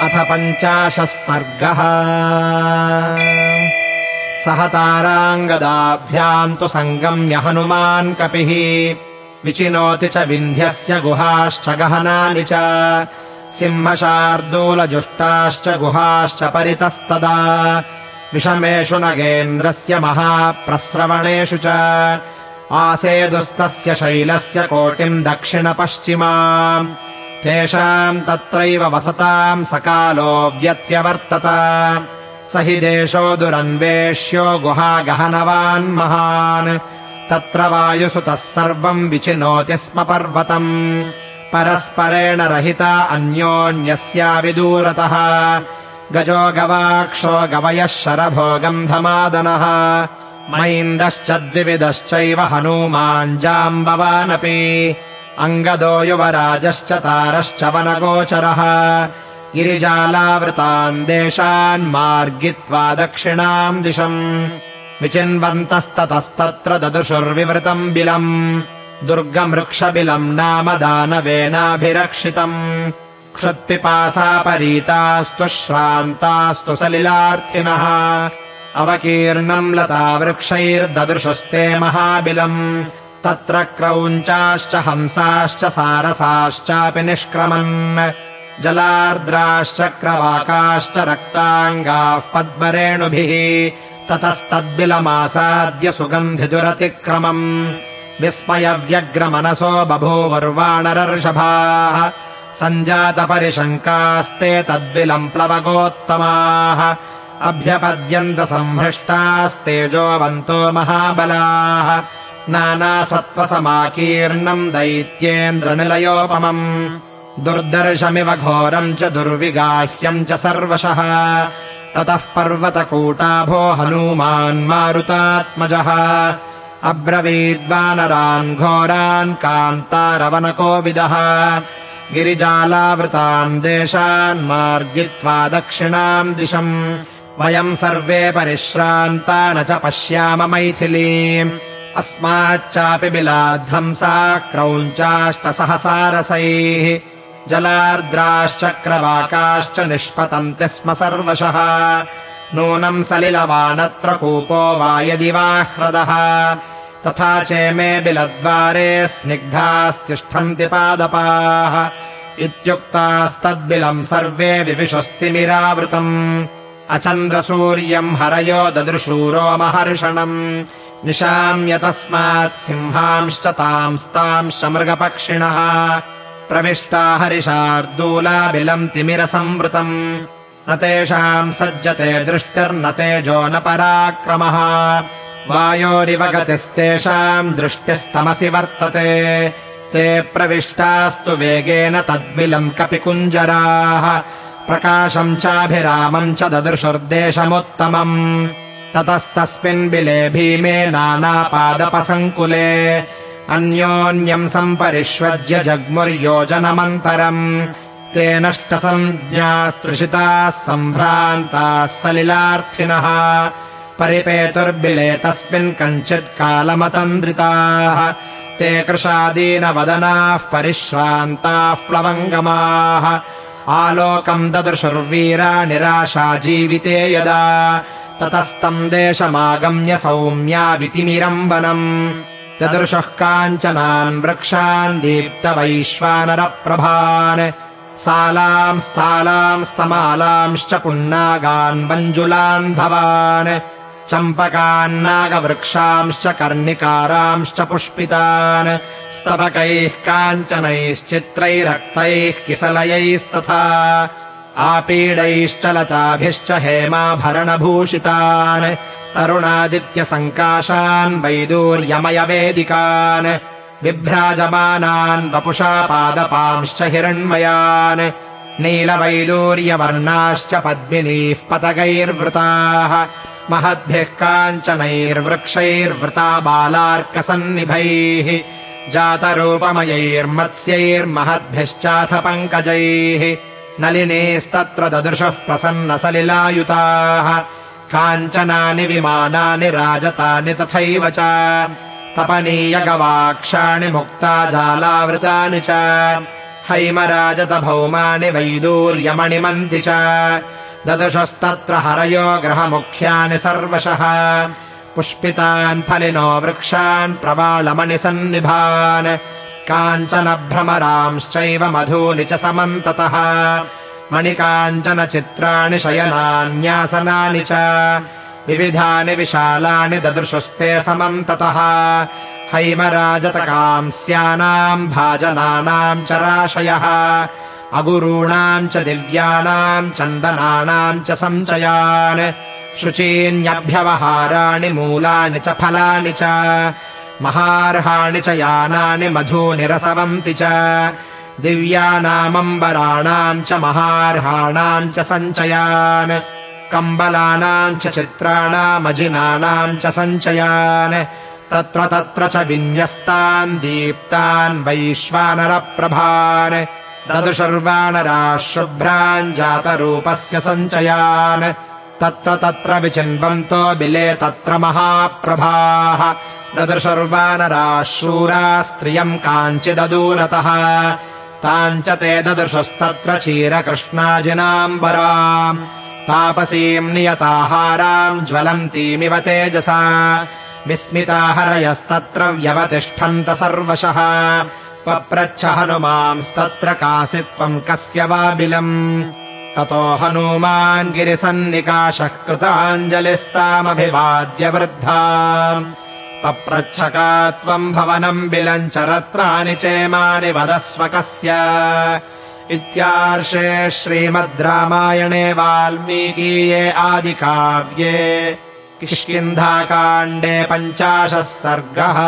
अथ पञ्चाशः सर्गः। सह ताराङ्गदाभ्याम् तु सङ्गम्य हनुमान् कपिः। विचिनोति च विन्ध्यस्य गुहाश्च गहनानि च। सिंहशार्दूलजुष्टाश्च गुहाश्च परितस्तदा। विषमेषु नगेन्द्रस्य महाप्रस्रवणेषु च। आसेदुस्तस्य शैलस्य कोटिम् दक्षिणपश्चिमा तेषाम् तत्रैव वसताम् सकालो व्यत्यवर्तत स हि देशो दुरन्वेष्यो गुहागहनवान् महान्। तत्र वायुसुतः सर्वम् विचिनोति स्म पर्वतम्। परस्परेण रहिता अन्योन्यस्याविदूरतः गजो गवाक्षो गवयः शरभो गन्धमादनः मैन्दश्च द्विविदश्चैव हनूमाञ्जाम्बवानपि अङ्गदो युवराजश्च तारश्च वनगोचरः। गिरिजालावृतान् देशान् मार्गित्वा दक्षिणाम् दिशम्। विचिन्वन्तस्ततस्तत्र ददृशुर्विवृतम् बिलम्। दुर्गमृक्षबिलम् नाम दानवेनाभिरक्षितम्। क्षुत्पिपासापरीतास्तु श्रान्तास्तु सलिलार्थिनः। अवकीर्णम् लतावृक्षैर्ददृशुस्ते महाबिलम् तत्र क्रौञ्चाश्च हंसाश्च सारसाश्चापि निष्क्रमन्। जलार्द्राश्चक्रवाकाश्च रक्ताङ्गाः पद्मरेणुभिः ततस्तद्बिलमासाद्य सुगन्धिदुरतिक्रमम्। विस्मयव्यग्रमनसो बभूवर्वाणरर्षभाः। सञ्जातपरिशङ्कास्ते तद्बिलम् प्लवगोत्तमाः अभ्यपद्यन्त संहृष्टास्तेजोवन्तो महाबलाः नानासत्त्वसमाकीर्णम् दैत्येन्द्रनिलयोपमम्। दुर्दर्शमिव घोरम् च दुर्विगाह्यम् च सर्वशः। ततः पर्वतकूटाभो हनूमान् मारुतात्मजः। अब्रवीद्वानरान् घोरान् कान्तारवनकोविदः। गिरिजालावृतान् देशान् मार्गित्वा दक्षिणाम् दिशम्। वयम् सर्वे परिश्रान्ता न च पश्याम मैथिलीम् अस्माच्चापि बिलाध्वंसा क्रौञ्चाश्च सहसारसैः जलार्द्राश्चक्रवाकाश्च निष्पतन्ति स्म सर्वशः। नूनम् सलिलवानत्र कूपो वा यदि वा ह्रदः। तथा चेमे बिलद्वारे स्निग्धास्तिष्ठन्ति पादपाः। इत्युक्तास्तद्बिलम् सर्वे विविशुस्तिमिरावृतम्। अचन्द्रसूर्यम् हरयो ददृशूरो महर्षणम् निशाम्य तस्मात् सिंहांश्च तांस्तांश्च मृगपक्षिणः प्रविष्टा हरिशार्दूलाबिलम् तिमिरसंवृतम् न तेषाम् सज्जते दृष्टिर्न तेजो न पराक्रमः। वायोरिव गतिस्तेषाम् दृष्टिस्तमसि वर्तते। ते प्रविष्टास्तु वेगेन तद्बिलम् कपिकुञ्जराः। प्रकाशम् चाभिरामम् च ददृशुर्देशमुत्तमम् ततस्तस्मिन् बिले भीमे नानापादपसङ्कुले। अन्योन्यम् सम्परिष्वज्य जग्मुर्योजनमन्तरम्। ते नष्टसञ्ज्ञास्तृषिताः सम्भ्रान्ताः सलिलार्थिनः। परिपेतुर्बिले तस्मिन् कञ्चित् कालमतन्द्रिताः। ते कृशादीनवदनाः परिश्रान्ताः प्लवङ्गमाः। आलोकम् ददृशुर्वीरा निराशा जीविते यदा ततस्तम् देशमागम्य सौम्यावितिमिरम् वनम् ददृशः काञ्चनान् वृक्षान् दीप्तवैश्वानरप्रभान्। सालाम् स्थालाम् स्तमालांश्च पुन्नागान् मञ्जुलान् धवान्। चम्पकान्नागवृक्षांश्च कर्णिकारांश्च पुष्पितान्। स्तबकैः काञ्चनैश्चित्रैरक्तैः किसलयैस्तथा आपीडैश्च लताभिश्च हेमाभरणभूषितान् तरुणादित्यसङ्काशान् वैदूर्यमयवेदिकान् बिभ्राजमानान् वपुषा पादपांश्च हिरण्मयान् नीलवैदूर्यवर्णाश्च पद्मिनीः पतगैर्वृताः महद्भिः काञ्चनैर्वृक्षैर्वृता बालार्कसन्निभैः जातरूपमयैर्मत्स्यैर्महद्भिश्चाथ पङ्कजैः नलिनीस्तत्र ददृशः प्रसन्नसलिलायुताः काञ्चनानि विमानानि राजतानि तथैव च। तपनीयगवाक्षाणि मुक्ता जालावृतानि च। हैमराजत भौमानि वैदूर्यमणिमन्ति च। ददृशस्तत्र हरयो ग्रहमुख्यानि सर्वशः। पुष्पितान् फलिनो वृक्षान् प्रवालमणिसन्निभान् काञ्चनभ्रमरांश्चैव मधूनि च समन्ततः। मणिकाञ्चन चित्राणि शयनान्यासनानि च। विविधानि विशालानि ददृशुस्ते समन्ततः। हैमराजतकांस्यानाम् भाजनानाम् च राशयः। अगुरूणाम् च दिव्यानाम् चन्दनानाम् च सञ्चयान् शुचीन्यभ्यवहाराणि मूलानि च फलानि च महार्हाणि च यानानि मधूनि रसवन्ति च। दिव्यानामम्बराणाम् च महार्हाणाम् च सञ्चयान्। कम्बलानाम् च चित्राणामजिनानाम् च सञ्चयान्। तत्र तत्र च विन्यस्तान् दीप्तान् वैश्वानरप्रभान्। ददुशर्वाणराः शुभ्रान् जातरूपस्य सञ्चयान् तत्र तत्र विचिन्वन्तो बिले तत्र महाप्रभाः। ददृशर्वानराः शूरा स्त्रियम् काञ्चिददूरतः। ताम् च ते ददृशस्तत्र चीरकृष्णाजिनाम्बरा तापसीम् नियताहाराम् ज्वलन्तीमिव तेजसा। विस्मिताहरयस्तत्र व्यवतिष्ठन्त सर्वशः। पप्रच्छ हनुमांस्तत्र कासि त्वम् कस्य वाबिलम् ततो हनूमान् गिरिसन्निकाशः कृताञ्जलिस्तामभिवाद्य वृद्धा पप्रच्छका त्वम् भवनम् बिलम् च रत्नानि चेमानि वदस्व कस्य। इत्यार्षे श्रीमद् रामायणे वाल्मीकीये आदिकाव्ये किष्किन्धाकाण्डे पञ्चाशः सर्गः